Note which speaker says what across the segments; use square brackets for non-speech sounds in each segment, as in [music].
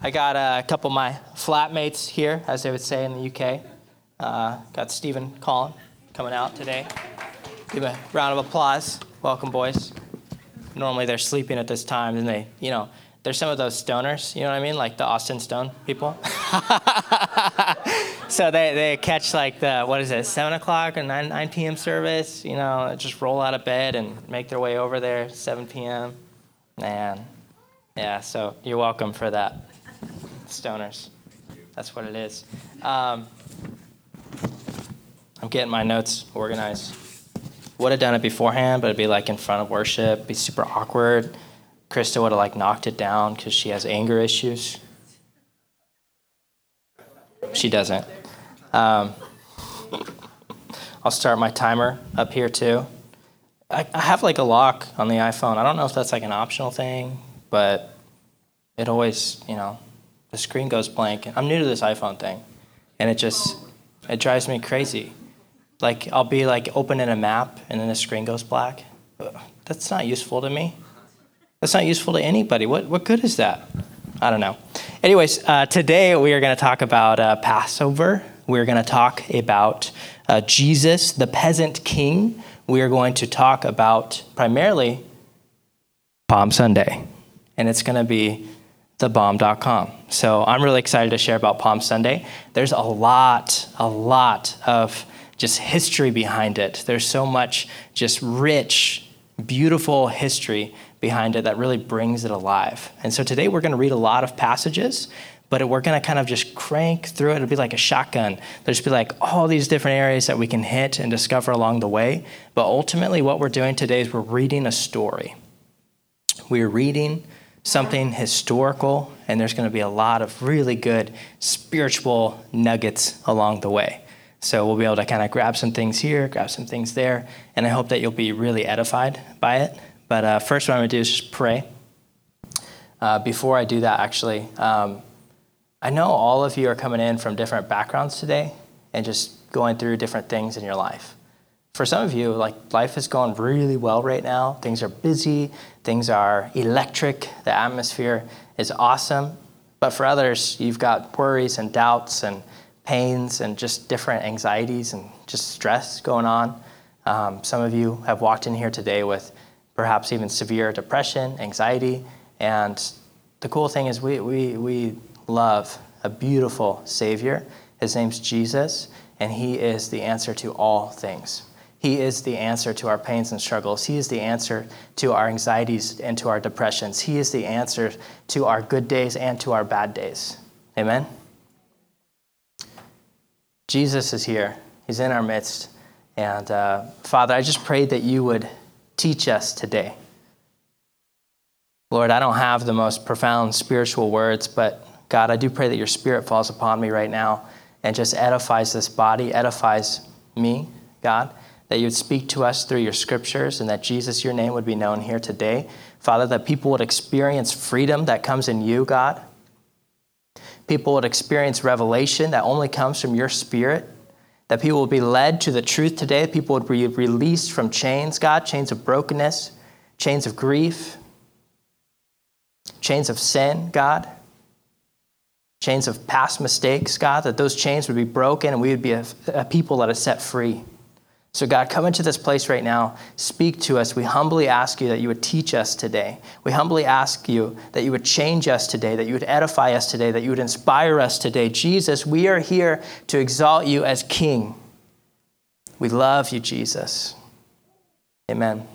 Speaker 1: I got a couple of my flatmates here, as they would say in the UK. Uh, got Stephen Collin coming out today. Give a round of applause. Welcome, boys. Normally they're sleeping at this time, and they, you know, there's some of those stoners, you know what I mean? Like the Austin Stone people. [laughs] so they, they catch like the, what is it, 7 o'clock or 9, 9 p.m. service, you know, just roll out of bed and make their way over there 7 p.m. Man, yeah, so you're welcome for that, stoners. That's what it is. Um, I'm getting my notes organized. Would have done it beforehand, but it'd be like in front of worship, be super awkward Krista would have like knocked it down because she has anger issues. She doesn't. Um, I'll start my timer up here too. I, I have like a lock on the iPhone. I don't know if that's like an optional thing, but it always, you know, the screen goes blank. I'm new to this iPhone thing, and it just it drives me crazy. Like I'll be like opening a map and then the screen goes black. That's not useful to me. That's not useful to anybody. What, what good is that? I don't know. Anyways, uh, today we are going to talk about uh, Passover. We're going to talk about uh, Jesus, the peasant king. We are going to talk about primarily Palm Sunday, and it's going to be thebomb.com. So I'm really excited to share about Palm Sunday. There's a lot, a lot of just history behind it. There's so much just rich, beautiful history behind it that really brings it alive. And so today we're going to read a lot of passages, but we're going to kind of just crank through it. It'll be like a shotgun. There'll just be like all these different areas that we can hit and discover along the way. But ultimately, what we're doing today is we're reading a story. We're reading something historical, and there's going to be a lot of really good spiritual nuggets along the way. So we'll be able to kind of grab some things here, grab some things there, and I hope that you'll be really edified by it. But uh, first, what I'm going to do is just pray. Uh, before I do that, actually, um, I know all of you are coming in from different backgrounds today and just going through different things in your life. For some of you, like life is going really well right now. Things are busy, things are electric, the atmosphere is awesome. But for others, you've got worries and doubts and pains and just different anxieties and just stress going on. Um, some of you have walked in here today with perhaps even severe depression, anxiety. And the cool thing is, we, we, we love a beautiful Savior. His name's Jesus, and He is the answer to all things. He is the answer to our pains and struggles. He is the answer to our anxieties and to our depressions. He is the answer to our good days and to our bad days. Amen? Jesus is here, He's in our midst. And uh, Father, I just pray that you would teach us today. Lord, I don't have the most profound spiritual words, but God, I do pray that your spirit falls upon me right now and just edifies this body, edifies me, God, that you would speak to us through your scriptures and that Jesus, your name would be known here today. Father, that people would experience freedom that comes in you, God. People would experience revelation that only comes from your spirit that people would be led to the truth today. People would be released from chains, God, chains of brokenness, chains of grief, chains of sin, God, chains of past mistakes, God, that those chains would be broken and we would be a, a people that are set free. So, God, come into this place right now. Speak to us. We humbly ask you that you would teach us today. We humbly ask you that you would change us today, that you would edify us today, that you would inspire us today. Jesus, we are here to exalt you as King. We love you, Jesus. Amen.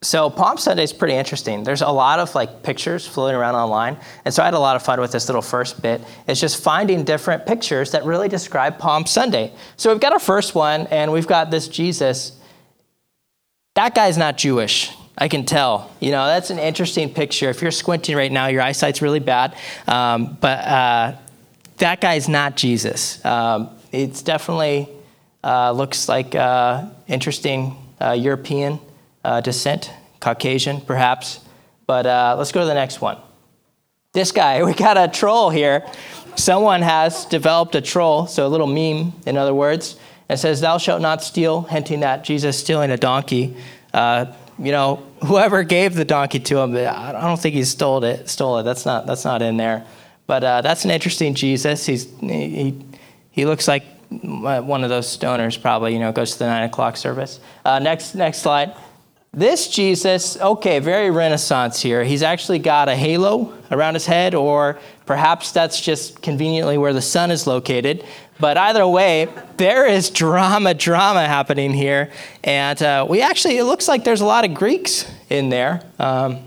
Speaker 1: So Palm Sunday is pretty interesting. There's a lot of like pictures floating around online, and so I had a lot of fun with this little first bit. It's just finding different pictures that really describe Palm Sunday. So we've got our first one, and we've got this Jesus. That guy's not Jewish. I can tell. You know, that's an interesting picture. If you're squinting right now, your eyesight's really bad. Um, but uh, that guy's not Jesus. Um, it's definitely uh, looks like uh, interesting uh, European uh, descent, Caucasian perhaps. But uh, let's go to the next one. This guy, [laughs] we got a troll here. Someone has developed a troll, so a little meme, in other words. It says, Thou shalt not steal, hinting at Jesus stealing a donkey. Uh, you know, whoever gave the donkey to him, I don't think he stole it. Stole it. That's not that's not in there. But uh, that's an interesting Jesus. He's he he looks like one of those stoners, probably. You know, goes to the nine o'clock service. Uh, next next slide. This Jesus, okay, very Renaissance here. He's actually got a halo around his head, or perhaps that's just conveniently where the sun is located. But either way, there is drama, drama happening here. And uh, we actually, it looks like there's a lot of Greeks in there. Um,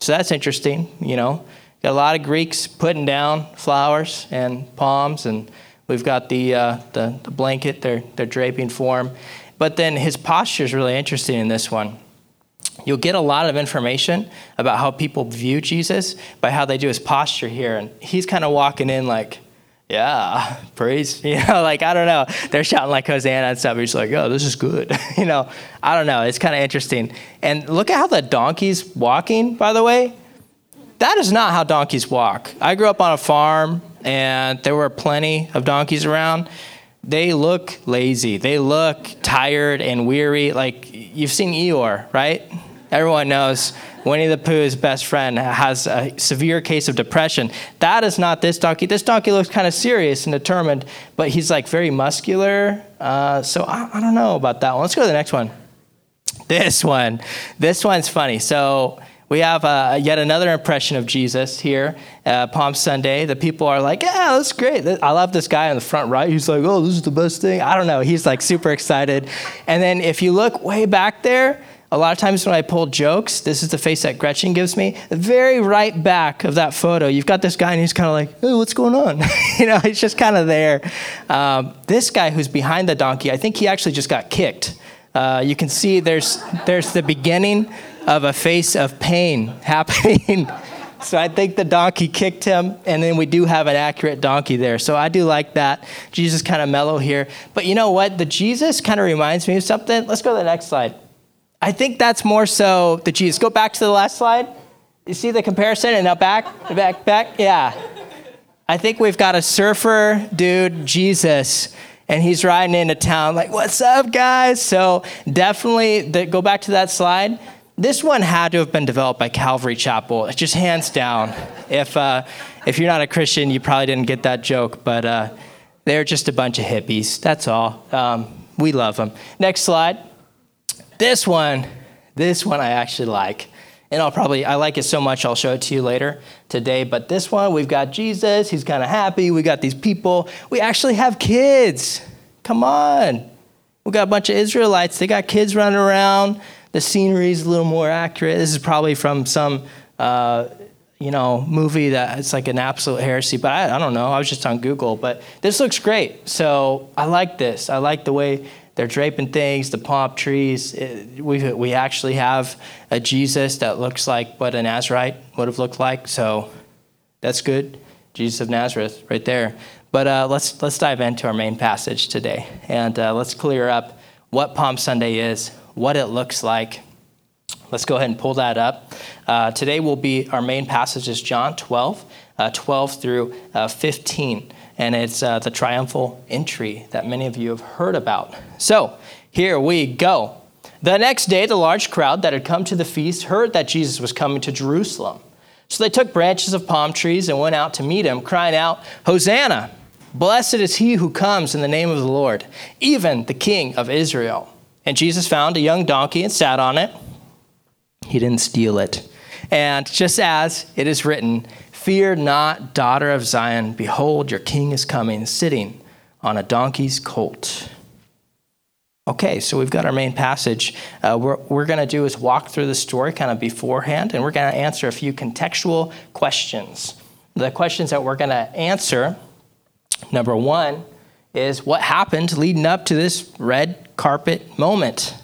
Speaker 1: so that's interesting, you know. Got a lot of Greeks putting down flowers and palms, and we've got the, uh, the, the blanket they're, they're draping for him. But then his posture is really interesting in this one you'll get a lot of information about how people view Jesus by how they do his posture here. And he's kind of walking in like, yeah, [laughs] praise. [laughs] You know, like, I don't know. They're shouting like Hosanna and stuff. He's like, oh, this is good. [laughs] you know, I don't know. It's kind of interesting. And look at how the donkey's walking, by the way. That is not how donkeys walk. I grew up on a farm and there were plenty of donkeys around. They look lazy. They look tired and weary. Like you've seen Eeyore, right? Everyone knows Winnie the Pooh's best friend has a severe case of depression. That is not this donkey. This donkey looks kind of serious and determined, but he's like very muscular. Uh, so I, I don't know about that one. Let's go to the next one. This one. This one's funny. So we have uh, yet another impression of Jesus here, uh, Palm Sunday. The people are like, yeah, that's great. I love this guy on the front right. He's like, oh, this is the best thing. I don't know. He's like super excited. And then if you look way back there, a lot of times when I pull jokes, this is the face that Gretchen gives me. The very right back of that photo, you've got this guy and he's kind of like, hey, what's going on? [laughs] you know, he's just kind of there. Um, this guy who's behind the donkey, I think he actually just got kicked. Uh, you can see there's, there's the beginning of a face of pain [laughs] happening. so I think the donkey kicked him, and then we do have an accurate donkey there. So I do like that. Jesus kind of mellow here. But you know what? The Jesus kind of reminds me of something. Let's go to the next slide. I think that's more so the Jesus. Go back to the last slide. You see the comparison? And now back, back, back. Yeah. I think we've got a surfer dude, Jesus, and he's riding into town like, "What's up, guys?" So definitely, the, go back to that slide. This one had to have been developed by Calvary Chapel. It's just hands down. If uh, if you're not a Christian, you probably didn't get that joke, but uh, they're just a bunch of hippies. That's all. Um, we love them. Next slide. This one, this one I actually like. And I'll probably, I like it so much, I'll show it to you later today. But this one, we've got Jesus. He's kind of happy. We got these people. We actually have kids. Come on. We got a bunch of Israelites. They got kids running around. The scenery is a little more accurate. This is probably from some, uh, you know, movie that it's like an absolute heresy. But I, I don't know. I was just on Google. But this looks great. So I like this. I like the way they're draping things, the palm trees. we, we actually have a Jesus that looks like what a Nazarite would have looked like. So that's good. Jesus of Nazareth, right there. But uh, let's, let's dive into our main passage today. And uh, let's clear up what Palm Sunday is, what it looks like. Let's go ahead and pull that up. Uh, today will be our main passage is John 12, uh, 12 through uh, 15 and it's uh, the triumphal entry that many of you have heard about. So here we go. The next day, the large crowd that had come to the feast heard that Jesus was coming to Jerusalem. So they took branches of palm trees and went out to meet him, crying out, Hosanna! Blessed is he who comes in the name of the Lord, even the King of Israel. And Jesus found a young donkey and sat on it. He didn't steal it. And just as it is written, Fear not, daughter of Zion. Behold, your king is coming, sitting on a donkey's colt. Okay, so we've got our main passage. Uh, what we're going to do is walk through the story kind of beforehand, and we're going to answer a few contextual questions. The questions that we're going to answer number one is what happened leading up to this red carpet moment?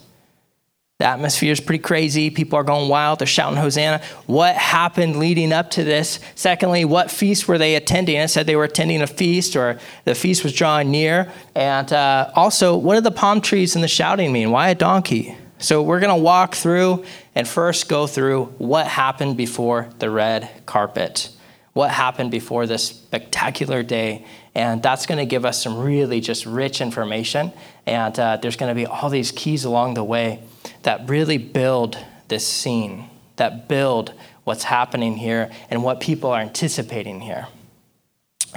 Speaker 1: The atmosphere is pretty crazy. People are going wild. They're shouting Hosanna. What happened leading up to this? Secondly, what feast were they attending? It said they were attending a feast or the feast was drawing near. And uh, also, what do the palm trees and the shouting mean? Why a donkey? So we're going to walk through and first go through what happened before the red carpet. What happened before this spectacular day and that's going to give us some really just rich information. And uh, there's going to be all these keys along the way that really build this scene, that build what's happening here and what people are anticipating here.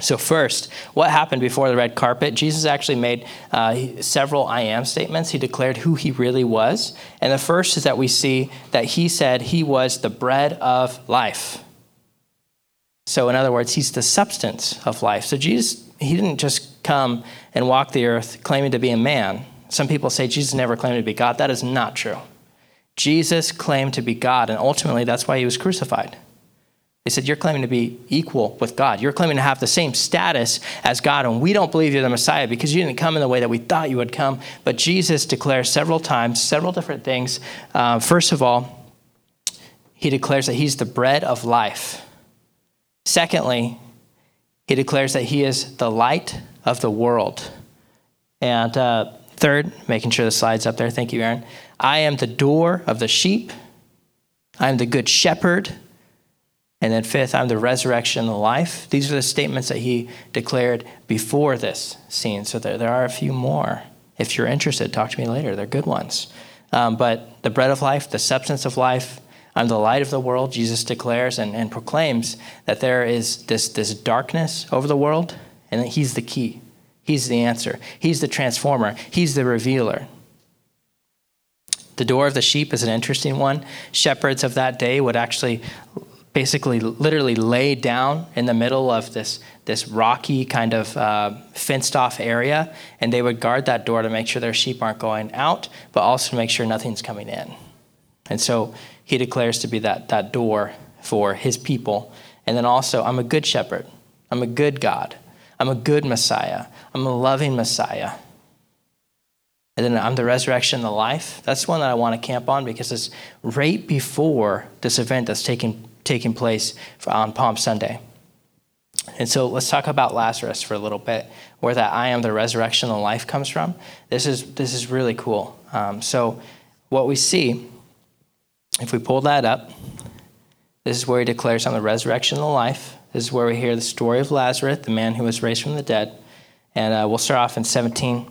Speaker 1: So, first, what happened before the red carpet? Jesus actually made uh, several I am statements. He declared who he really was. And the first is that we see that he said he was the bread of life. So, in other words, he's the substance of life. So, Jesus, he didn't just come and walk the earth claiming to be a man. Some people say Jesus never claimed to be God. That is not true. Jesus claimed to be God, and ultimately, that's why he was crucified. They said, You're claiming to be equal with God. You're claiming to have the same status as God, and we don't believe you're the Messiah because you didn't come in the way that we thought you would come. But Jesus declares several times, several different things. Uh, first of all, he declares that he's the bread of life. Secondly, he declares that he is the light of the world. And uh, third, making sure the slide's up there. Thank you, Aaron. I am the door of the sheep. I am the good shepherd. And then fifth, I'm the resurrection and the life. These are the statements that he declared before this scene. So there, there are a few more. If you're interested, talk to me later. They're good ones. Um, but the bread of life, the substance of life, I'm the light of the world, Jesus declares and, and proclaims that there is this, this darkness over the world, and that he's the key. He's the answer. He's the transformer. He's the revealer. The door of the sheep is an interesting one. Shepherds of that day would actually basically literally lay down in the middle of this, this rocky kind of uh, fenced off area and they would guard that door to make sure their sheep aren't going out but also to make sure nothing's coming in and so he declares to be that, that door for his people and then also i'm a good shepherd i'm a good god i'm a good messiah i'm a loving messiah and then I'm the resurrection and the life. That's one that I want to camp on because it's right before this event that's taking taking place on Palm Sunday. And so let's talk about Lazarus for a little bit, where that I am the resurrection and the life comes from. This is, this is really cool. Um, so, what we see, if we pull that up, this is where he declares, I'm the resurrection and the life. This is where we hear the story of Lazarus, the man who was raised from the dead. And uh, we'll start off in 17.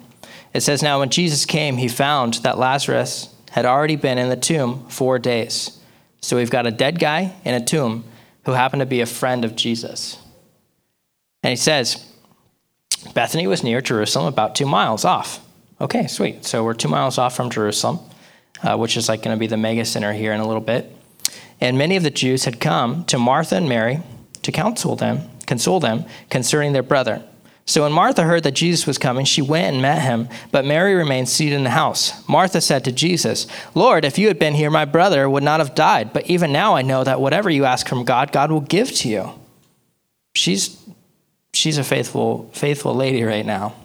Speaker 1: It says, Now when Jesus came, he found that Lazarus had already been in the tomb four days. So we've got a dead guy in a tomb who happened to be a friend of Jesus. And he says, Bethany was near Jerusalem, about two miles off. Okay, sweet. So we're two miles off from Jerusalem, uh, which is like going to be the mega center here in a little bit. And many of the Jews had come to Martha and Mary to counsel them, console them concerning their brother. So when Martha heard that Jesus was coming, she went and met him, but Mary remained seated in the house. Martha said to Jesus, Lord, if you had been here, my brother would not have died. But even now I know that whatever you ask from God, God will give to you. She's, she's a faithful, faithful lady right now.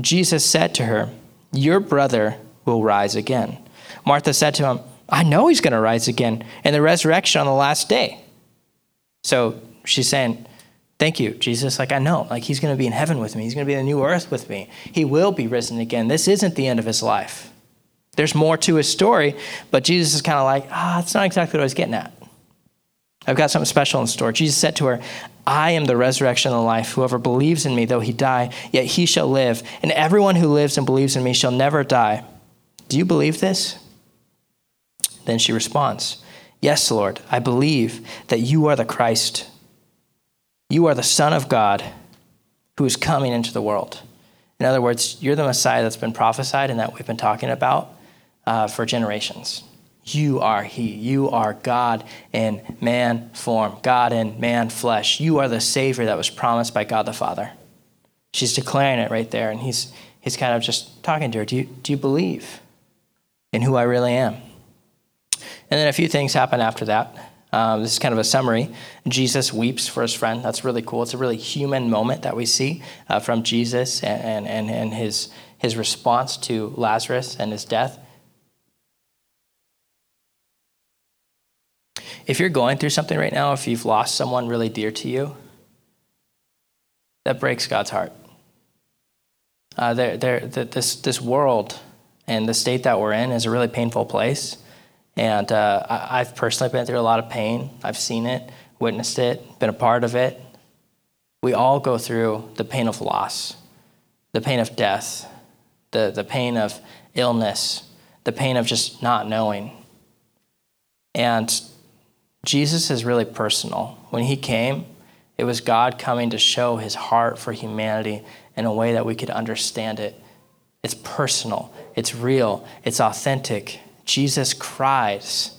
Speaker 1: Jesus said to her, Your brother will rise again. Martha said to him, I know he's going to rise again in the resurrection on the last day. So she's saying, Thank you, Jesus. Like, I know, like, he's going to be in heaven with me. He's going to be in the new earth with me. He will be risen again. This isn't the end of his life. There's more to his story, but Jesus is kind of like, ah, that's not exactly what I was getting at. I've got something special in store. Jesus said to her, I am the resurrection and the life. Whoever believes in me, though he die, yet he shall live. And everyone who lives and believes in me shall never die. Do you believe this? Then she responds, Yes, Lord, I believe that you are the Christ you are the Son of God who is coming into the world. In other words, you're the Messiah that's been prophesied and that we've been talking about uh, for generations. You are He. You are God in man form, God in man flesh. You are the Savior that was promised by God the Father. She's declaring it right there, and he's, he's kind of just talking to her. Do you, do you believe in who I really am? And then a few things happen after that. Um, this is kind of a summary. Jesus weeps for his friend. That's really cool. It's a really human moment that we see uh, from Jesus and, and, and his, his response to Lazarus and his death. If you're going through something right now, if you've lost someone really dear to you, that breaks God's heart. Uh, they're, they're, this, this world and the state that we're in is a really painful place. And uh, I, have personally been through a lot of pain. I've seen it, witnessed it, been a part of it. We all go through the pain of loss, the pain of death, the, the pain of illness, the pain of just not knowing. And Jesus is really personal. When he came, it was God coming to show his heart for humanity in a way that we could understand it. It's personal, it's real, it's authentic. Jesus cries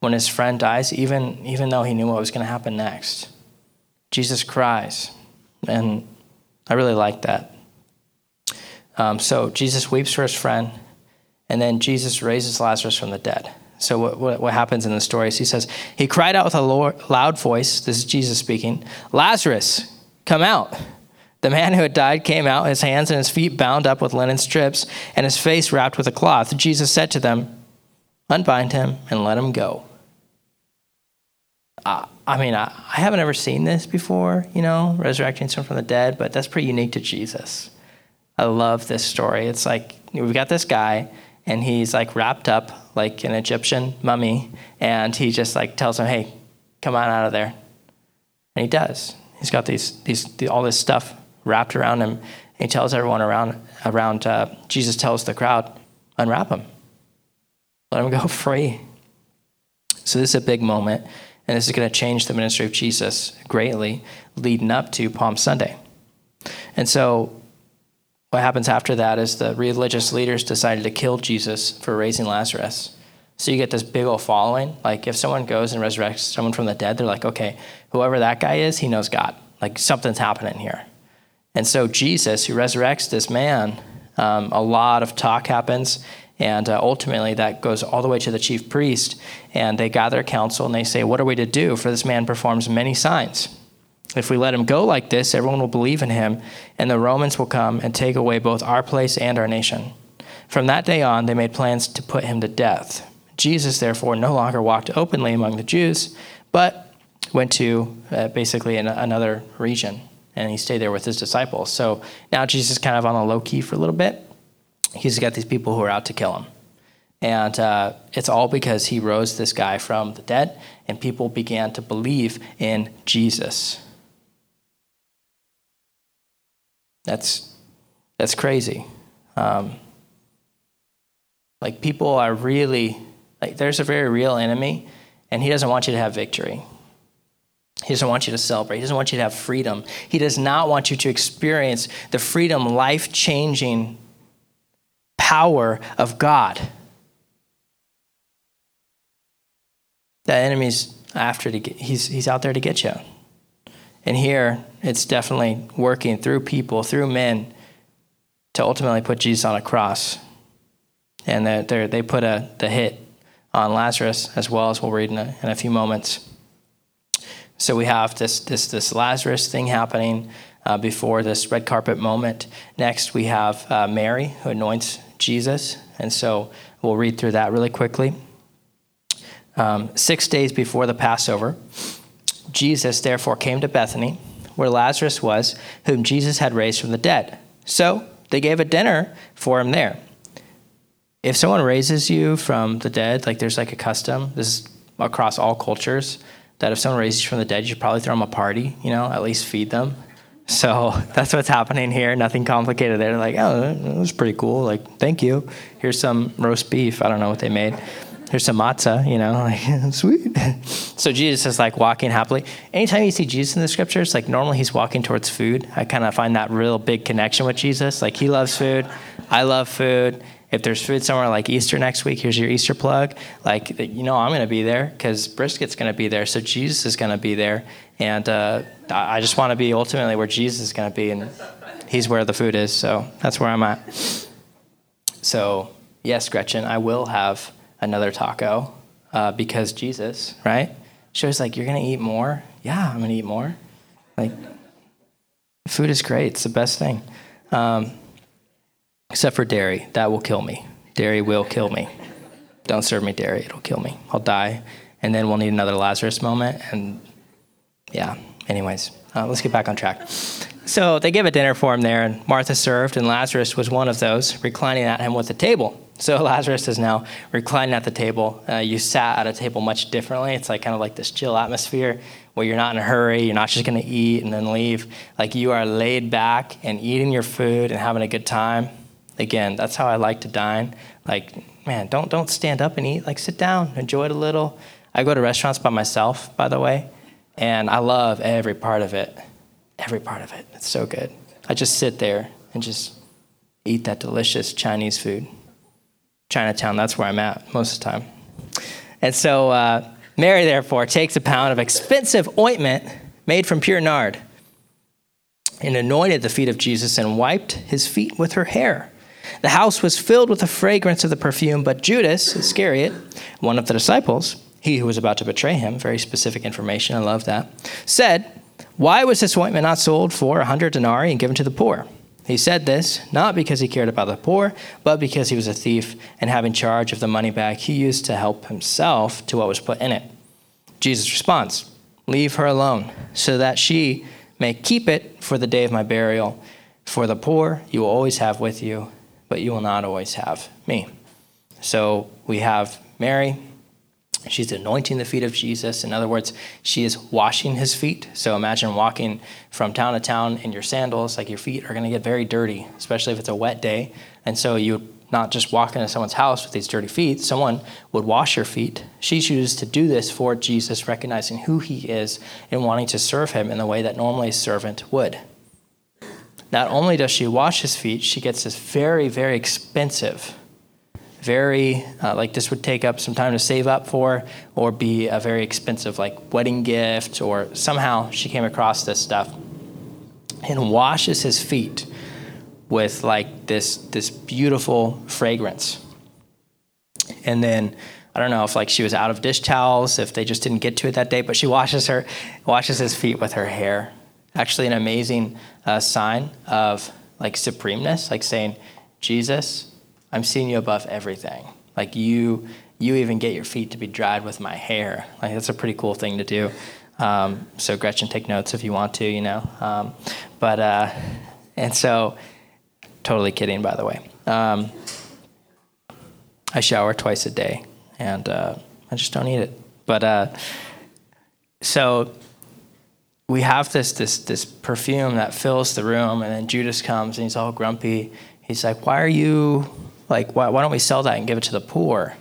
Speaker 1: when his friend dies, even, even though he knew what was going to happen next. Jesus cries. And I really like that. Um, so Jesus weeps for his friend, and then Jesus raises Lazarus from the dead. So what, what, what, happens in the story is he says, He cried out with a loud voice, this is Jesus speaking, Lazarus, come out. The man who had died came out, his hands and his feet bound up with linen strips, and his face wrapped with a cloth. Jesus said to them, Unbind him and let him go. Uh, I mean, I, I haven't ever seen this before, you know, resurrecting someone from the dead, but that's pretty unique to Jesus. I love this story. It's like we've got this guy, and he's like wrapped up like an Egyptian mummy, and he just like tells him, "Hey, come on out of there," and he does. He's got these these all this stuff wrapped around him. And he tells everyone around around. Uh, Jesus tells the crowd, "Unwrap him, let him go [laughs] free." So this is a big moment, and this is going to change the ministry of Jesus greatly, leading up to Palm Sunday. And so what happens after that is the religious leaders decided to kill Jesus for raising Lazarus. So you get this big old following. Like if someone goes and resurrects someone from the dead, they're like, okay, whoever that guy is, he knows God. Like something's happening here. And so Jesus, who resurrects this man, um, a lot of talk happens. And uh, ultimately, that goes all the way to the chief priest. And they gather a council and they say, What are we to do? For this man performs many signs. If we let him go like this, everyone will believe in him, and the Romans will come and take away both our place and our nation. From that day on, they made plans to put him to death. Jesus, therefore, no longer walked openly among the Jews, but went to uh, basically another region, and he stayed there with his disciples. So now Jesus is kind of on the low key for a little bit. He's got these people who are out to kill him. And uh, it's all because he rose this guy from the dead, and people began to believe in Jesus. That's that's crazy. Um, like people are really like there's a very real enemy, and he doesn't want you to have victory. He doesn't want you to celebrate. He doesn't want you to have freedom. He does not want you to experience the freedom, life changing power of God. That enemy's after to get, he's, he's out there to get you. And here, it's definitely working through people, through men, to ultimately put Jesus on a cross. And they they put a, the hit on Lazarus, as well as we'll read in a, in a few moments. So we have this, this, this Lazarus thing happening uh, before this red carpet moment. Next, we have uh, Mary, who anoints Jesus. And so we'll read through that really quickly. Um, six days before the Passover, Jesus therefore came to Bethany, where Lazarus was, whom Jesus had raised from the dead. So they gave a dinner for him there. If someone raises you from the dead, like there's like a custom, this is across all cultures, that if someone raises you from the dead, you should probably throw them a party, you know, at least feed them. So [laughs] that's what's happening here. Nothing complicated there. Like, oh, that was pretty cool. Like, thank you. Here's some roast beef. I don't know what they made here's some matzah, you know, [laughs] like sweet. [laughs] So Jesus is like walking happily. Anytime you see Jesus in the scriptures, like normally he's walking towards food. I kind of find that real big connection with Jesus. Like he loves food, I love food. If there's food somewhere like Easter next week, here's your Easter plug. Like you know, I'm going to be there because brisket's going to be there. So Jesus is going to be there, and uh, I just want to be ultimately where Jesus is going to be, and He's where the food is. So that's where I'm at. So yes, Gretchen, I will have another taco uh, because Jesus, right? She was like, You're going to eat more? Yeah, I'm going to eat more. Like, food is great, it's the best thing. Um, except for dairy, that will kill me. Dairy will kill me. Don't serve me dairy, it'll kill me. I'll die. And then we'll need another Lazarus moment. And yeah, anyways, uh, let's get back on track. So they give a dinner for him there, and Martha served, and Lazarus was one of those, reclining at him with a table. So [laughs] Lazarus is now reclining at the table. Uh, you sat at a table much differently. It's like kind of like this chill atmosphere where you're not in a hurry. You're not just going to eat and then leave. Like you are laid back and eating your food and having a good time. Again, that's how I like to dine. Like, man, don't don't stand up and eat. Like, sit down, enjoy it a little. I go to restaurants by myself, by the way, and I love every part of it. Every part of it. It's so good. I just sit there and just eat that delicious Chinese food. Chinatown, that's where I'm at most of the time. And so uh, Mary, therefore, takes a pound of expensive ointment made from pure nard and anointed the feet of Jesus and wiped his feet with her hair. The house was filled with the fragrance of the perfume, but Judas Iscariot, one of the disciples, he who was about to betray him, very specific information, I love that, said, Why was this ointment not sold for a hundred denarii and given to the poor? He said this not because he cared about the poor, but because he was a thief, and having charge of the money bag, he used to help himself to what was put in it. Jesus responds, Leave her alone, so that she may keep it for the day of my burial. For the poor you will always have with you, but you will not always have me. So we have Mary. She's anointing the feet of Jesus. In other words, she is washing his feet. So imagine walking from town to town in your sandals, like your feet are going to get very dirty, especially if it's a wet day. And so you not just walk into someone's house with these dirty feet, someone would wash your feet. She chooses to do this for Jesus, recognizing who he is and wanting to serve him in the way that normally a servant would. Not only does she wash his feet, she gets this very, very expensive, very, uh, like this would take up some time to save up for, or be a very expensive, like wedding gift, or somehow she came across this stuff and washes his feet with like this this beautiful fragrance. And then I don't know if like she was out of dish towels, if they just didn't get to it that day, but she washes her washes his feet with her hair. Actually, an amazing uh, sign of like supremeness, like saying, Jesus, I'm seeing you above everything. Like you you even get your feet to be dried with my hair. Like that's a pretty cool thing to do. Um, so Gretchen, take notes if you want to, you know. Um, but uh, and so Totally kidding, by the way. Um, I shower twice a day, and uh, I just don't eat it. But uh, so we have this this this perfume that fills the room, and then Judas comes and he's all grumpy. He's like, "Why are you like? Why, why don't we sell that and give it to the poor?"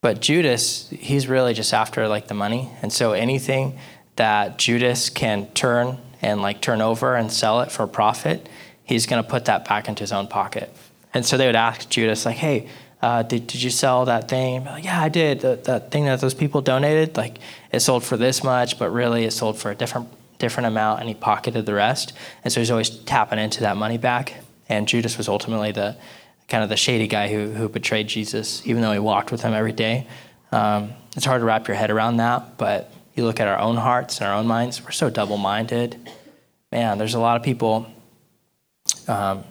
Speaker 1: But Judas, he's really just after like the money, and so anything that Judas can turn and like turn over and sell it for profit, he's going to put that back into his own pocket. And so they would ask Judas, like, hey, uh, did, did you sell that thing? Like, yeah, I did. The, thing that those people donated, like, it sold for this much, but really it sold for a different different amount, and he pocketed the rest. And so he's always tapping into that money back. And Judas was ultimately the kind of the shady guy who, who betrayed Jesus, even though he walked with him every day. Um, it's hard to wrap your head around that, but you look at our own hearts and our own minds, we're so double minded. Man, there's a lot of people um,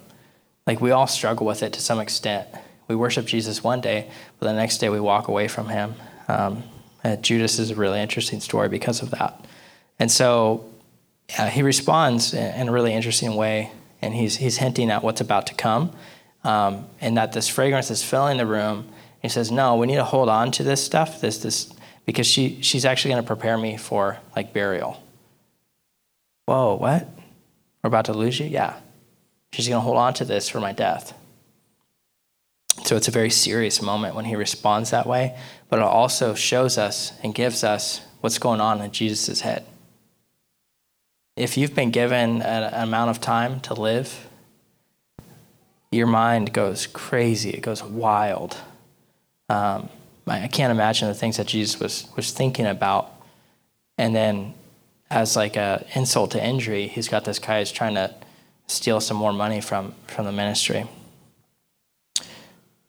Speaker 1: like we all struggle with it to some extent. We worship Jesus one day, but the next day we walk away from him. Um, Judas is a really interesting story because of that. And so uh, he responds in a really interesting way, and he's, he's hinting at what's about to come, um, and that this fragrance is filling the room. He says, "No, we need to hold on to this stuff, this this, because she she's actually going to prepare me for like burial." Whoa, what? We're about to lose you? Yeah. She's going to hold on to this for my death. So it's a very serious moment when he responds that way, but it also shows us and gives us what's going on in Jesus' head. If you've been given an amount of time to live, your mind goes crazy, it goes wild. Um, I can't imagine the things that Jesus was, was thinking about. And then, as like an insult to injury, he's got this guy who's trying to steal some more money from, from the ministry.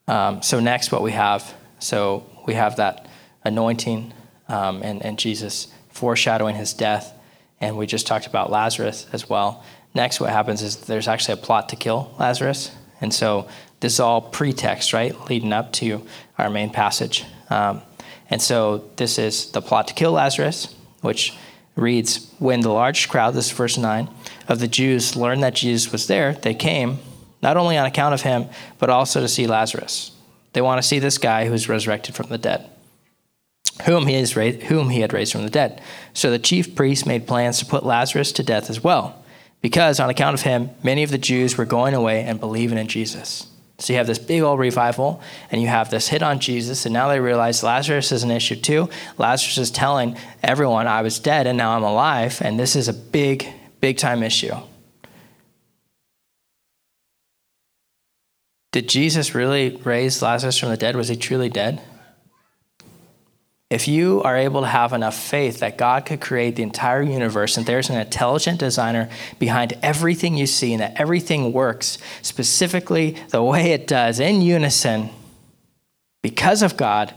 Speaker 1: Um, so next, what we have, so we have that anointing um, and, and Jesus foreshadowing his death, and we just talked about Lazarus as well. Next, what happens is there's actually a plot to kill Lazarus, and so this is all pretext, right, leading up to our main passage. Um, and so this is the plot to kill Lazarus, which reads When the large crowd, this is verse 9, of the Jews learned that Jesus was there, they came, not only on account of him, but also to see Lazarus. They want to see this guy who's resurrected from the dead, whom he, is raised, whom he had raised from the dead. So the chief priests made plans to put Lazarus to death as well, because on account of him, many of the Jews were going away and believing in Jesus. So you have this big old revival, and you have this hit on Jesus, and now they realize Lazarus is an issue too. Lazarus is telling everyone, I was dead and now I'm alive, and this is a big, big time issue. Did Jesus really raise Lazarus from the dead? Was he truly dead? If you are able to have enough faith that God could create the entire universe and there's an intelligent designer behind everything you see and that everything works specifically the way it does in unison because of God,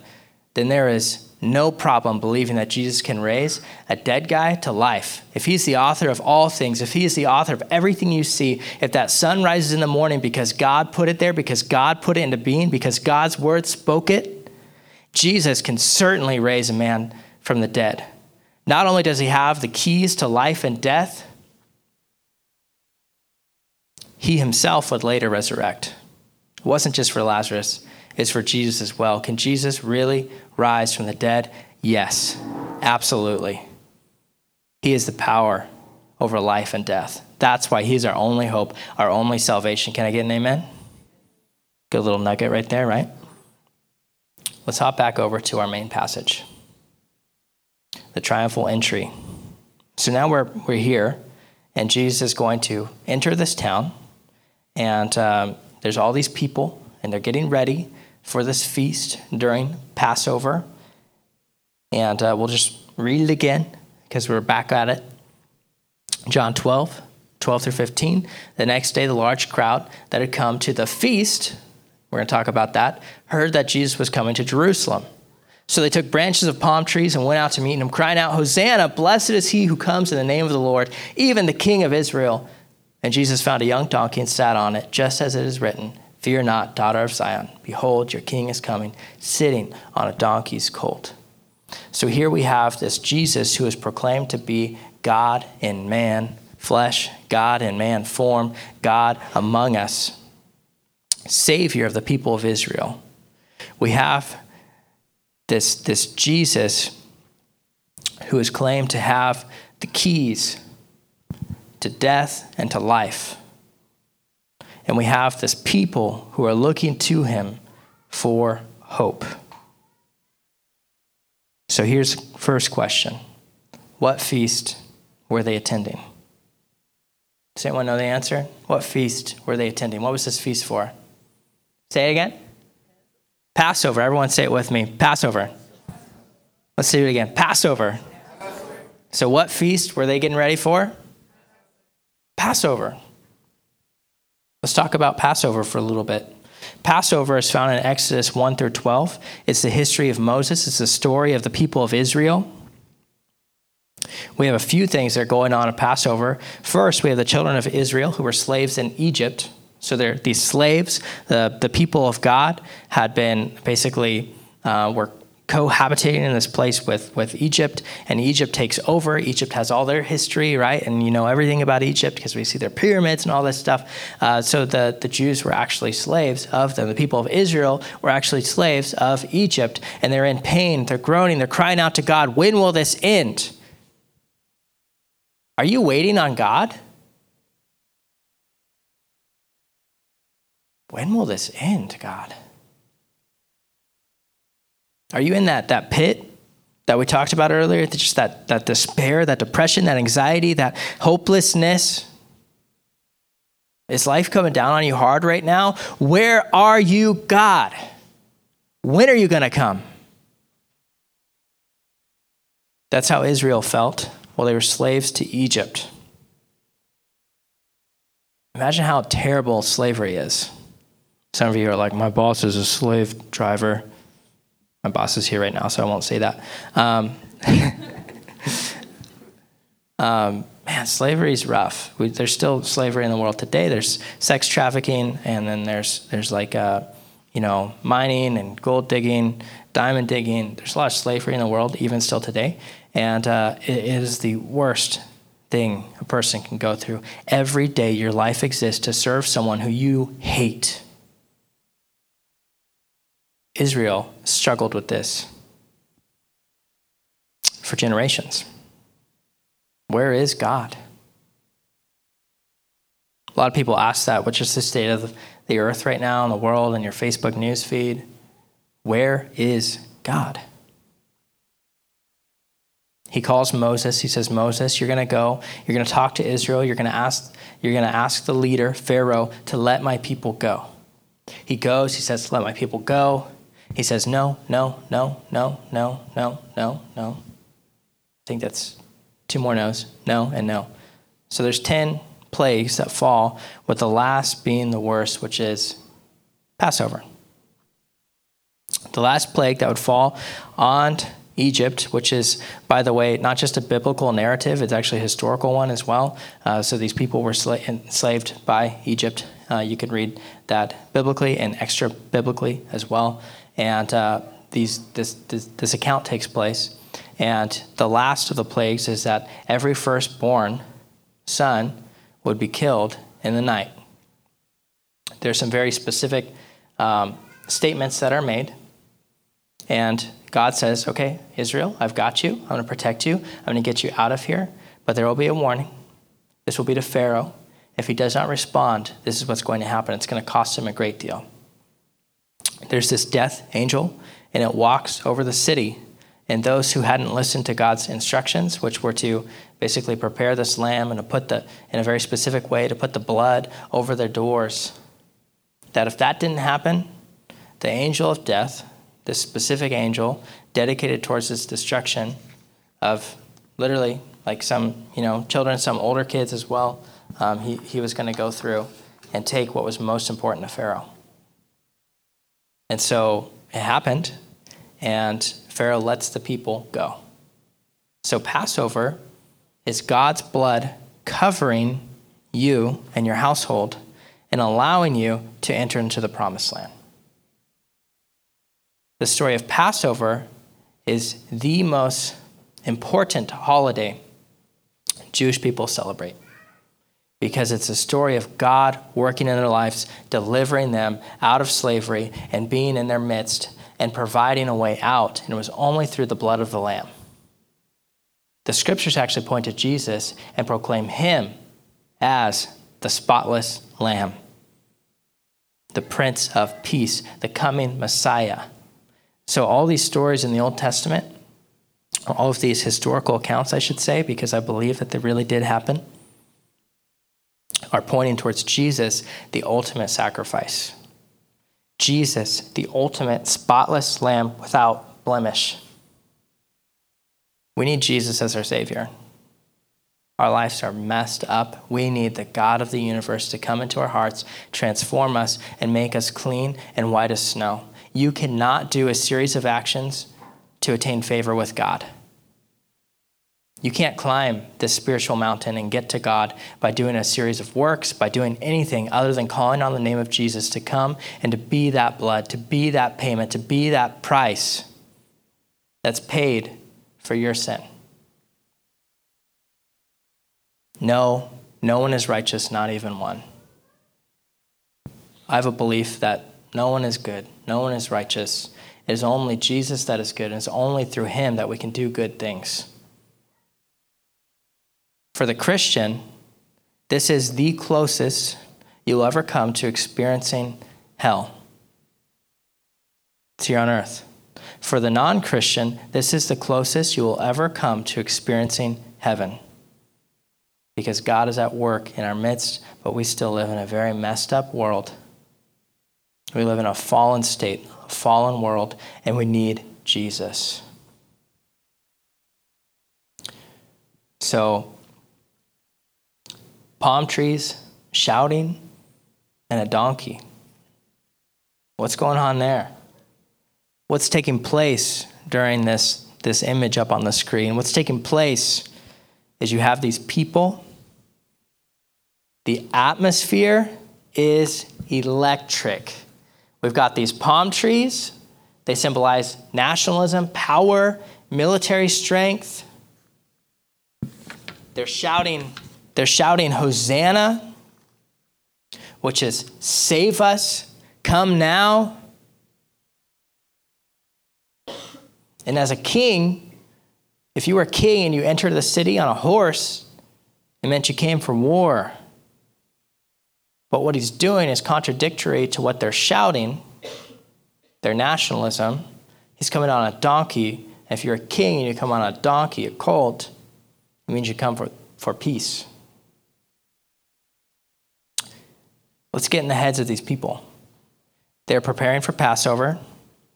Speaker 1: then there is no problem believing that Jesus can raise a dead guy to life. If he's the author of all things, if he is the author of everything you see, if that sun rises in the morning because God put it there, because God put it into being, because God's word spoke it, Jesus can certainly raise a man from the dead. Not only does he have the keys to life and death, he himself would later resurrect. It wasn't just for Lazarus, it's for Jesus as well. Can Jesus really rise from the dead? Yes, absolutely. He is the power over life and death. That's why he's our only hope, our only salvation. Can I get an amen? Good little nugget right there, right? Let's hop back over to our main passage the triumphal entry. So now we're, we're here, and Jesus is going to enter this town, and um, there's all these people, and they're getting ready for this feast during Passover. And uh, we'll just read it again because we're back at it. John 12, 12 through 15. The next day, the large crowd that had come to the feast we're going to talk about that, heard that Jesus was coming to Jerusalem. So they took branches of palm trees and went out to meet him, crying out, Hosanna, blessed is he who comes in the name of the Lord, even the King of Israel. And Jesus found a young donkey and sat on it, just as it is written Fear not, daughter of Zion. Behold, your king is coming, sitting on a donkey's colt. So here we have this Jesus who is proclaimed to be God in man flesh, God in man form, God among us. Savior of the people of Israel. We have this, this Jesus who is claimed to have the keys to death and to life. And we have this people who are looking to him for hope. So here's first question. What feast were they attending? Does anyone know the answer? What feast were they attending? What was this feast for? Say it again. Passover. Everyone say it with me. Passover. Let's do it again. Passover. So, what feast were they getting ready for? Passover. Let's talk about Passover for a little bit. Passover is found in Exodus 1 through 12. It's the history of Moses, it's the story of the people of Israel. We have a few things that are going on at Passover. First, we have the children of Israel who were slaves in Egypt. So they're these slaves, the, the people of God had been basically uh, were cohabitating in this place with, with Egypt, and Egypt takes over. Egypt has all their history, right? And you know everything about Egypt because we see their pyramids and all this stuff. Uh, so the, the Jews were actually slaves of them. The people of Israel were actually slaves of Egypt, and they're in pain. They're groaning. They're crying out to God, When will this end? Are you waiting on God? When will this end, God? Are you in that, that pit that we talked about earlier? Just that, that despair, that depression, that anxiety, that hopelessness? Is life coming down on you hard right now? Where are you, God? When are you going to come? That's how Israel felt while they were slaves to Egypt. Imagine how terrible slavery is. Some of you are like, my boss is a slave driver. My boss is here right now, so I won't say that. Um, [laughs] um, man, slavery is rough. We, there's still slavery in the world today. There's sex trafficking, and then there's there's like uh, you know mining and gold digging, diamond digging. There's a lot of slavery in the world, even still today, and uh, it is the worst thing a person can go through. Every day, your life exists to serve someone who you hate. Israel struggled with this for generations. Where is God? A lot of people ask that, which is the state of the earth right now in the world and your Facebook news feed? Where is God? He calls Moses. He says, Moses, you're going to go. You're going to talk to Israel. You're going to ask, you're going to ask the leader, Pharaoh, to let my people go. He goes. He says, let my people go. He says, no, no, no, no, no, no, no, no. I think that's two more no's. No and no. So there's 10 plagues that fall, with the last being the worst, which is Passover. The last plague that would fall on Egypt, which is, by the way, not just a biblical narrative, it's actually a historical one as well. Uh, so these people were sla- enslaved by Egypt. Uh, you can read that biblically and extra biblically as well. And uh, these, this, this, this account takes place. And the last of the plagues is that every firstborn son would be killed in the night. There's some very specific um, statements that are made. And God says, okay, Israel, I've got you. I'm going to protect you. I'm going to get you out of here. But there will be a warning. This will be to Pharaoh. If he does not respond, this is what's going to happen. It's going to cost him a great deal. There's this death angel, and it walks over the city. And those who hadn't listened to God's instructions, which were to basically prepare this lamb and to put the, in a very specific way, to put the blood over their doors, that if that didn't happen, the angel of death, this specific angel, dedicated towards this destruction of literally like some, you know, children, some older kids as well, um, he, he was going to go through and take what was most important to Pharaoh. And so it happened, and Pharaoh lets the people go. So Passover is God's blood covering you and your household and allowing you to enter into the promised land. The story of Passover is the most important holiday Jewish people celebrate because it's a story of God working in their lives, delivering them out of slavery and being in their midst and providing a way out. And it was only through the blood of the Lamb. The scriptures actually point to Jesus and proclaim him as the spotless Lamb, the Prince of Peace, the coming Messiah. So, all these stories in the Old Testament, all of these historical accounts, I should say, because I believe that they really did happen, are pointing towards Jesus, the ultimate sacrifice. Jesus, the ultimate spotless lamb without blemish. We need Jesus as our Savior. Our lives are messed up. We need the God of the universe to come into our hearts, transform us, and make us clean and white as snow. You cannot do a series of actions to attain favor with God. You can't climb this spiritual mountain and get to God by doing a series of works, by doing anything other than calling on the name of Jesus to come and to be that blood, to be that payment, to be that price that's paid for your sin. No, no one is righteous, not even one. I have a belief that no one is good, no one is righteous. It is only Jesus that is good, and it's only through him that we can do good things. For the Christian, this is the closest you'll ever come to experiencing hell. It's here on earth. For the non Christian, this is the closest you will ever come to experiencing heaven. Because God is at work in our midst, but we still live in a very messed up world. We live in a fallen state, a fallen world, and we need Jesus. So, palm trees, shouting, and a donkey. What's going on there? what's taking place during this, this image up on the screen. What's taking place is you have these people. The atmosphere is electric. We've got these palm trees. They symbolize nationalism, power, military strength. They're shouting, they're shouting Hosanna, which is save us, come now. And as a king, if you were a king and you entered the city on a horse, it meant you came for war. But what he's doing is contradictory to what they're shouting, their nationalism. He's coming on a donkey. If you're a king and you come on a donkey, a colt, it means you come for, for peace. Let's get in the heads of these people. They're preparing for Passover.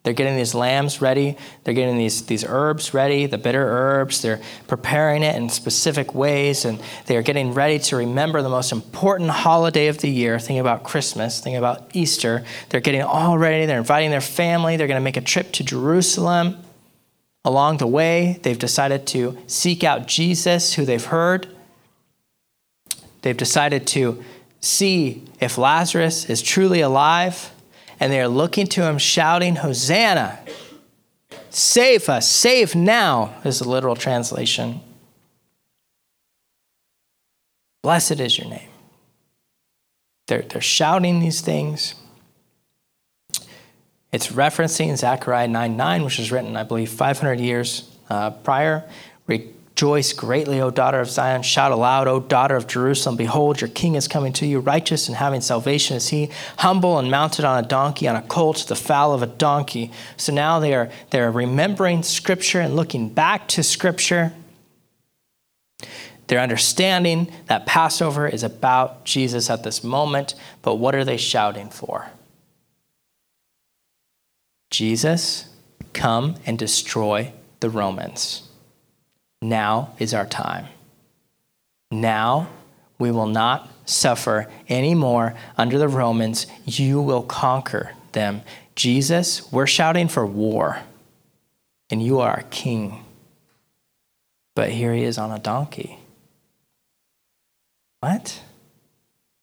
Speaker 1: They're getting these lambs ready. They're getting these, these herbs ready, the bitter herbs. They're preparing it in specific ways, and they are getting ready to remember the most important holiday of the year. Think about Christmas, think about Easter. They're getting all ready. They're inviting their family. They're going to make a trip to Jerusalem. Along the way, they've decided to seek out Jesus, who they've heard. They've decided to see if Lazarus is truly alive and they are looking to him, shouting, Hosanna! Save us, save now, is the literal translation. Blessed is your name. They're, they're shouting these things. It's referencing Zechariah 9 9, which was written, I believe, 500 years uh, prior, Rejoice greatly, O daughter of Zion. Shout aloud, O daughter of Jerusalem. Behold, your king is coming to you. Righteous and having salvation is he, humble and mounted on a donkey, on a colt, the foal of a donkey. So now they are, they are remembering Scripture and looking back to Scripture. They're understanding that Passover is about Jesus at this moment, but what are they shouting for? Jesus, come and destroy the Romans. Now is our time. Now we will not suffer anymore under the Romans. You will conquer them. Jesus, we're shouting for war, and you are a king. But here he is on a donkey. What?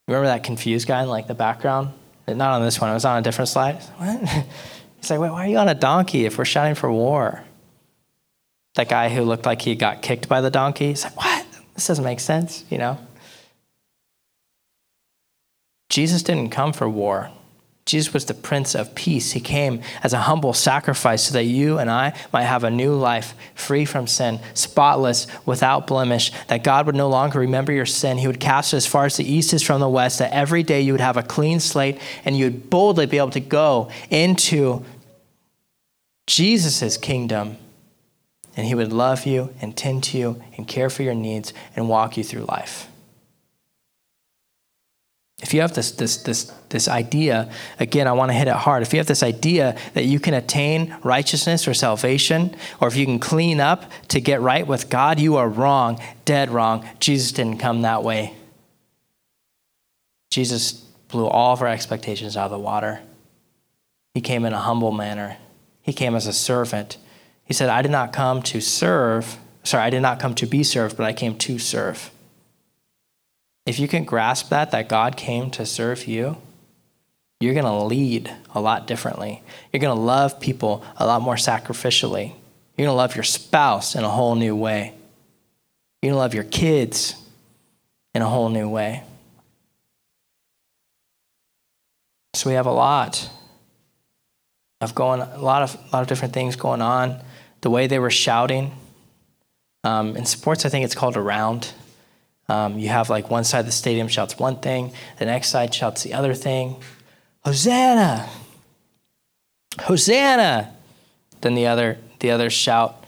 Speaker 1: Remember that confused guy in like the background? Not on this one, it was on a different slide. What? [laughs] He's like, wait, why are you on a donkey if we're shouting for war? That guy who looked like he got kicked by the donkey. He's like, what? This doesn't make sense, you know? Jesus didn't come for war. Jesus was the Prince of Peace. He came as a humble sacrifice so that you and I might have a new life, free from sin, spotless, without blemish, that God would no longer remember your sin. He would cast it as far as the east is from the west, that every day you would have a clean slate and you would boldly be able to go into Jesus' kingdom and He would love you and tend to you and care for your needs and walk you through life. If you have this, this, this, this idea, again, I want to hit it hard. If you have this idea that you can attain righteousness or salvation, or if you can clean up to get right with God, you are wrong, dead wrong. Jesus didn't come that way. Jesus blew all of our expectations out of the water. He came in a humble manner, He came as a servant. He said, I did not come to serve, sorry, I did not come to be served, but I came to serve. If you can grasp that, that God came to serve you, you're going to lead a lot differently. You're going to love people a lot more sacrificially. You're going to love your spouse in a whole new way. You're going to love your kids in a whole new way. So we have a lot of going, a lot of, a lot of different things going on the way they were shouting. Um, in sports, I think it's called a round. Um, you have like one side of the stadium shouts one thing, the next side shouts the other thing. Hosanna! Hosanna! Then the other the others shout,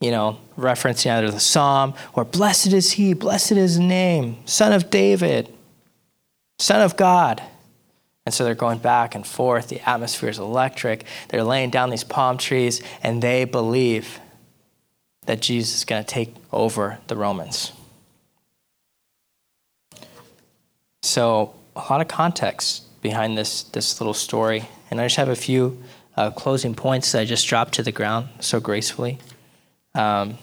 Speaker 1: you know, referencing either the psalm or blessed is he, blessed is his name, son of David, son of God. And so they're going back and forth. The atmosphere is electric. They're laying down these palm trees, and they believe that Jesus is going to take over the Romans. So, a lot of context behind this, this little story. And I just have a few uh, closing points that I just dropped to the ground so gracefully. Um,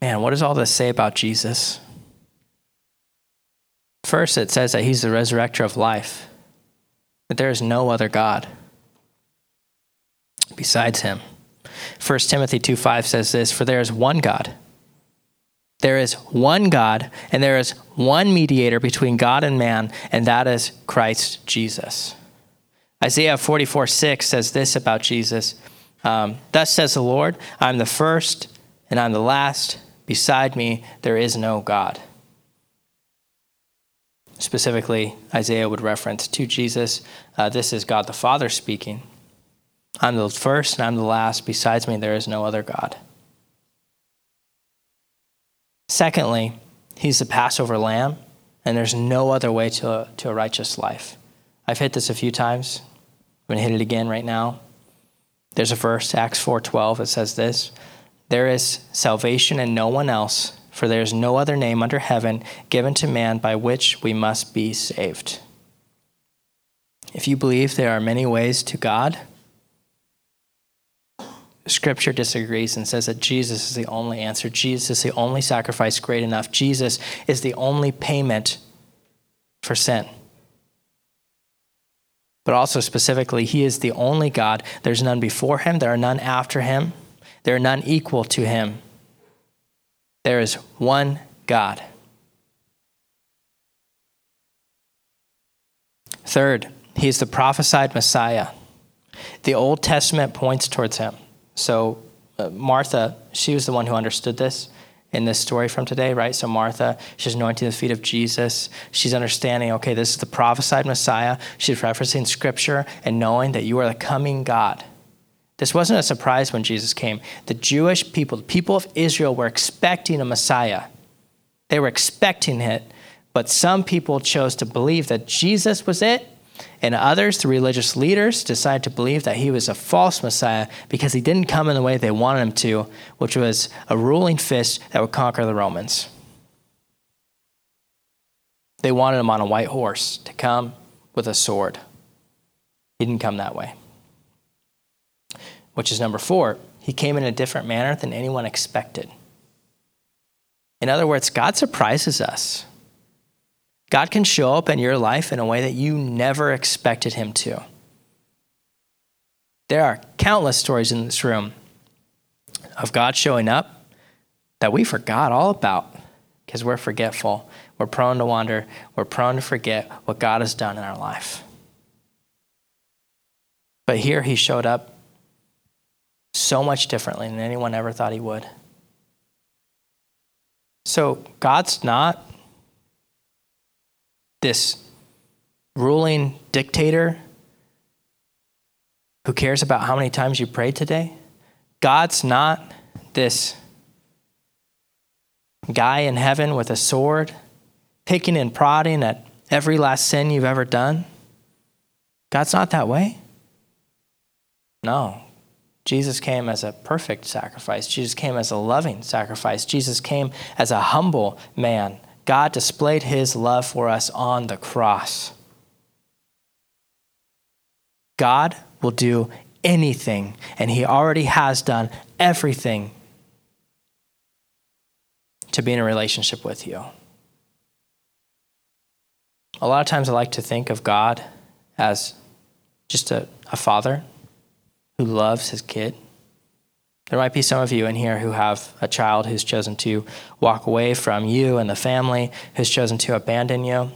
Speaker 1: man, what does all this say about Jesus? First, it says that he's the resurrector of life, that there is no other God besides him. 1 Timothy 2 5 says this For there is one God. There is one God, and there is one mediator between God and man, and that is Christ Jesus. Isaiah 44 6 says this about Jesus um, Thus says the Lord, I'm the first and I'm the last. Beside me, there is no God. Specifically, Isaiah would reference to Jesus. Uh, this is God the Father speaking. I'm the first and I'm the last. Besides me, there is no other God. Secondly, he's the Passover lamb, and there's no other way to a, to a righteous life. I've hit this a few times. I'm going to hit it again right now. There's a verse, Acts 4:12, it says this, "There is salvation in no one else, for there is no other name under heaven given to man by which we must be saved." If you believe there are many ways to God, Scripture disagrees and says that Jesus is the only answer. Jesus is the only sacrifice great enough. Jesus is the only payment for sin. But also specifically, He is the only God. There's none before Him, there are none after Him, there are none equal to Him. There is one God. Third, He is the prophesied Messiah. The Old Testament points towards Him. So uh, Martha, she was the one who understood this in this story from today, right? So Martha, she's anointing the feet of Jesus. She's understanding, okay, this is the prophesied Messiah. She's referencing scripture and knowing that you are the coming God. This wasn't a surprise when Jesus came. The Jewish people, the people of Israel, were expecting a Messiah. They were expecting it, but some people chose to believe that Jesus was it and others, the religious leaders, decided to believe that he was a false Messiah because he didn't come in the way they wanted him to, which was a ruling fist that would conquer the Romans. They wanted him on a white horse to come with a sword. He didn't come that way. Which is number four, he came in a different manner than anyone expected. In other words, God surprises us. God can show up in your life in a way that you never expected Him to. There are countless stories in this room of God showing up that we forgot all about because we're forgetful. We're prone to wander. We're prone to forget what God has done in our life. But here he showed up so much differently than anyone ever thought he would. So God's not this ruling dictator who cares about how many times you prayed today. God's not this guy in heaven with a sword picking and prodding at every last sin you've ever done. God's not that way. No. Jesus came as a perfect sacrifice. Jesus came as a loving sacrifice. Jesus came as a humble man God displayed his love for us on the cross. God will do anything, and he already has done everything to be in a relationship with you. A lot of times I like to think of God as just a, a father who loves his kid there might be some of you in here who have a child who's chosen to walk away from you and the family, who's chosen to abandon you.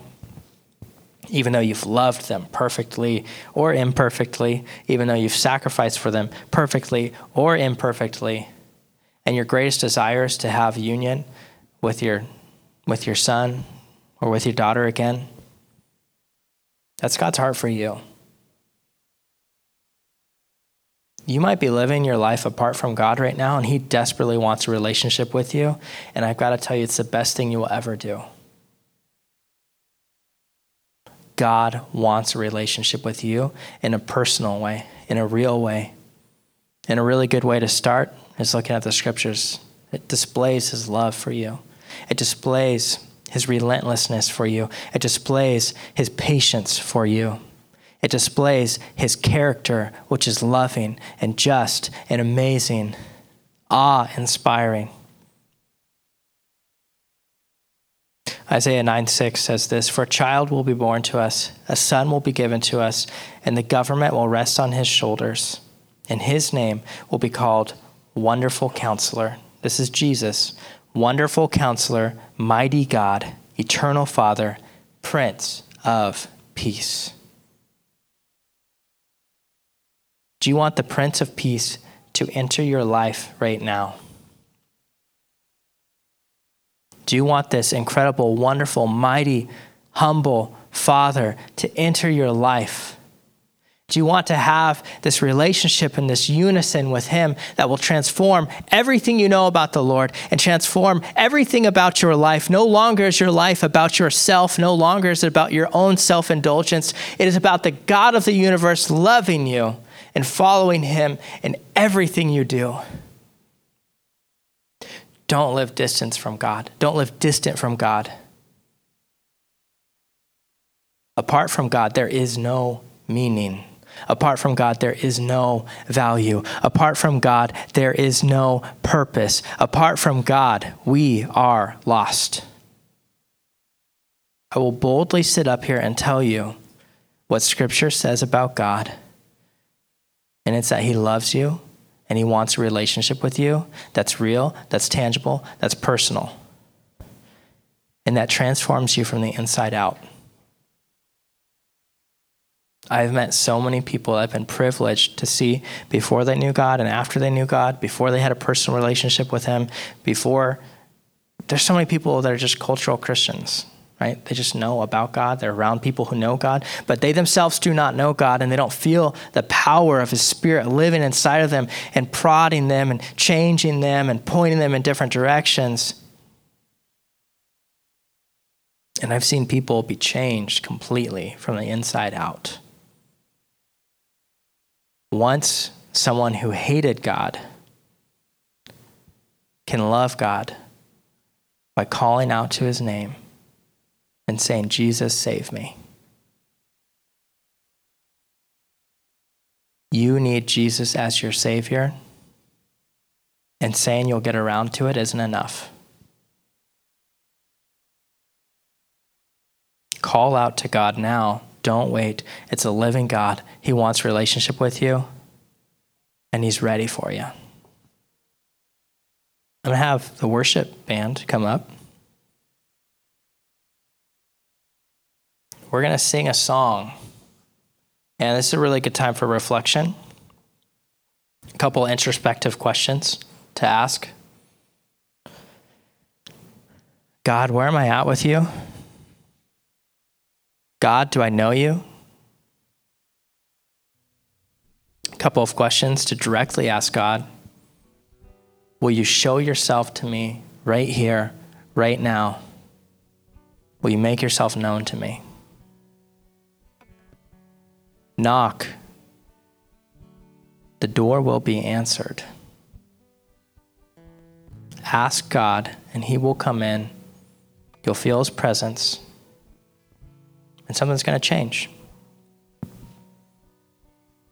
Speaker 1: Even though you've loved them perfectly or imperfectly, even though you've sacrificed for them perfectly or imperfectly, and your greatest desire is to have union with your, with your son or with your daughter again, that's God's heart for you. You might be living your life apart from God right now, and He desperately wants a relationship with you. And I've got to tell you, it's the best thing you will ever do. God wants a relationship with you in a personal way, in a real way. And a really good way to start is looking at the scriptures. It displays His love for you, it displays His relentlessness for you, it displays His patience for you. It displays his character, which is loving and just and amazing, awe inspiring. Isaiah 9 6 says this For a child will be born to us, a son will be given to us, and the government will rest on his shoulders. And his name will be called Wonderful Counselor. This is Jesus. Wonderful Counselor, Mighty God, Eternal Father, Prince of Peace. Do you want the Prince of Peace to enter your life right now? Do you want this incredible, wonderful, mighty, humble Father to enter your life? Do you want to have this relationship and this unison with Him that will transform everything you know about the Lord and transform everything about your life? No longer is your life about yourself, no longer is it about your own self indulgence. It is about the God of the universe loving you and following Him in everything you do. Don't live distance from God, don't live distant from God. Apart from God, there is no meaning. Apart from God, there is no value. Apart from God, there is no purpose. Apart from God, we are lost. I will boldly sit up here and tell you what Scripture says about God. And it's that He loves you and He wants a relationship with you that's real, that's tangible, that's personal, and that transforms you from the inside out. I've met so many people I've been privileged to see before they knew God and after they knew God, before they had a personal relationship with Him, before. There's so many people that are just cultural Christians, right? They just know about God. They're around people who know God, but they themselves do not know God and they don't feel the power of His Spirit living inside of them and prodding them and changing them and pointing them in different directions. And I've seen people be changed completely from the inside out. Once someone who hated God can love God by calling out to his name and saying, Jesus, save me. You need Jesus as your Savior, and saying you'll get around to it isn't enough. Call out to God now don't wait. It's a living God. He wants relationship with you, and He's ready for you. I'm going to have the worship band come up. We're going to sing a song. And this is a really good time for reflection. A couple introspective questions to ask God, where am I at with you? God, do I know you? A couple of questions to directly ask God Will you show yourself to me right here, right now? Will you make yourself known to me? Knock. The door will be answered. Ask God, and He will come in. You'll feel His presence and something's going to change.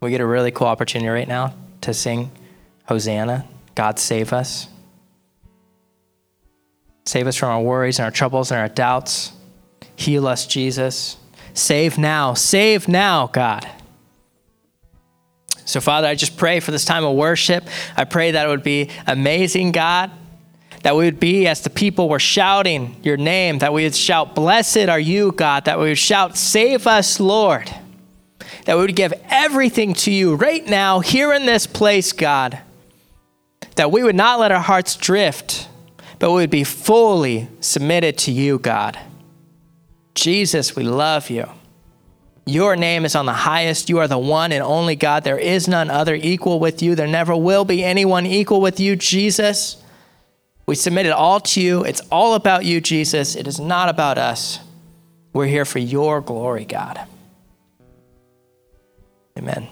Speaker 1: We get a really cool opportunity right now to sing Hosanna, God save us. Save us from our worries and our troubles and our doubts. Heal us, Jesus. Save now, save now, God. So, Father, I just pray for this time of worship. I pray that it would be amazing, God that we would be as the people were shouting your name, that we would shout, Blessed are you, God, that we would shout, Save us, Lord, that we would give everything to you right now, here in this place, God, that we would not let our hearts drift, but we would be fully submitted to you, God. Jesus, we love you. Your name is on the highest. You are the one and only God. There is none other equal with you. There never will be anyone equal with you, Jesus. We submit it all to you. It's all about you, Jesus. It is not about us. We're here for your glory, God. Amen.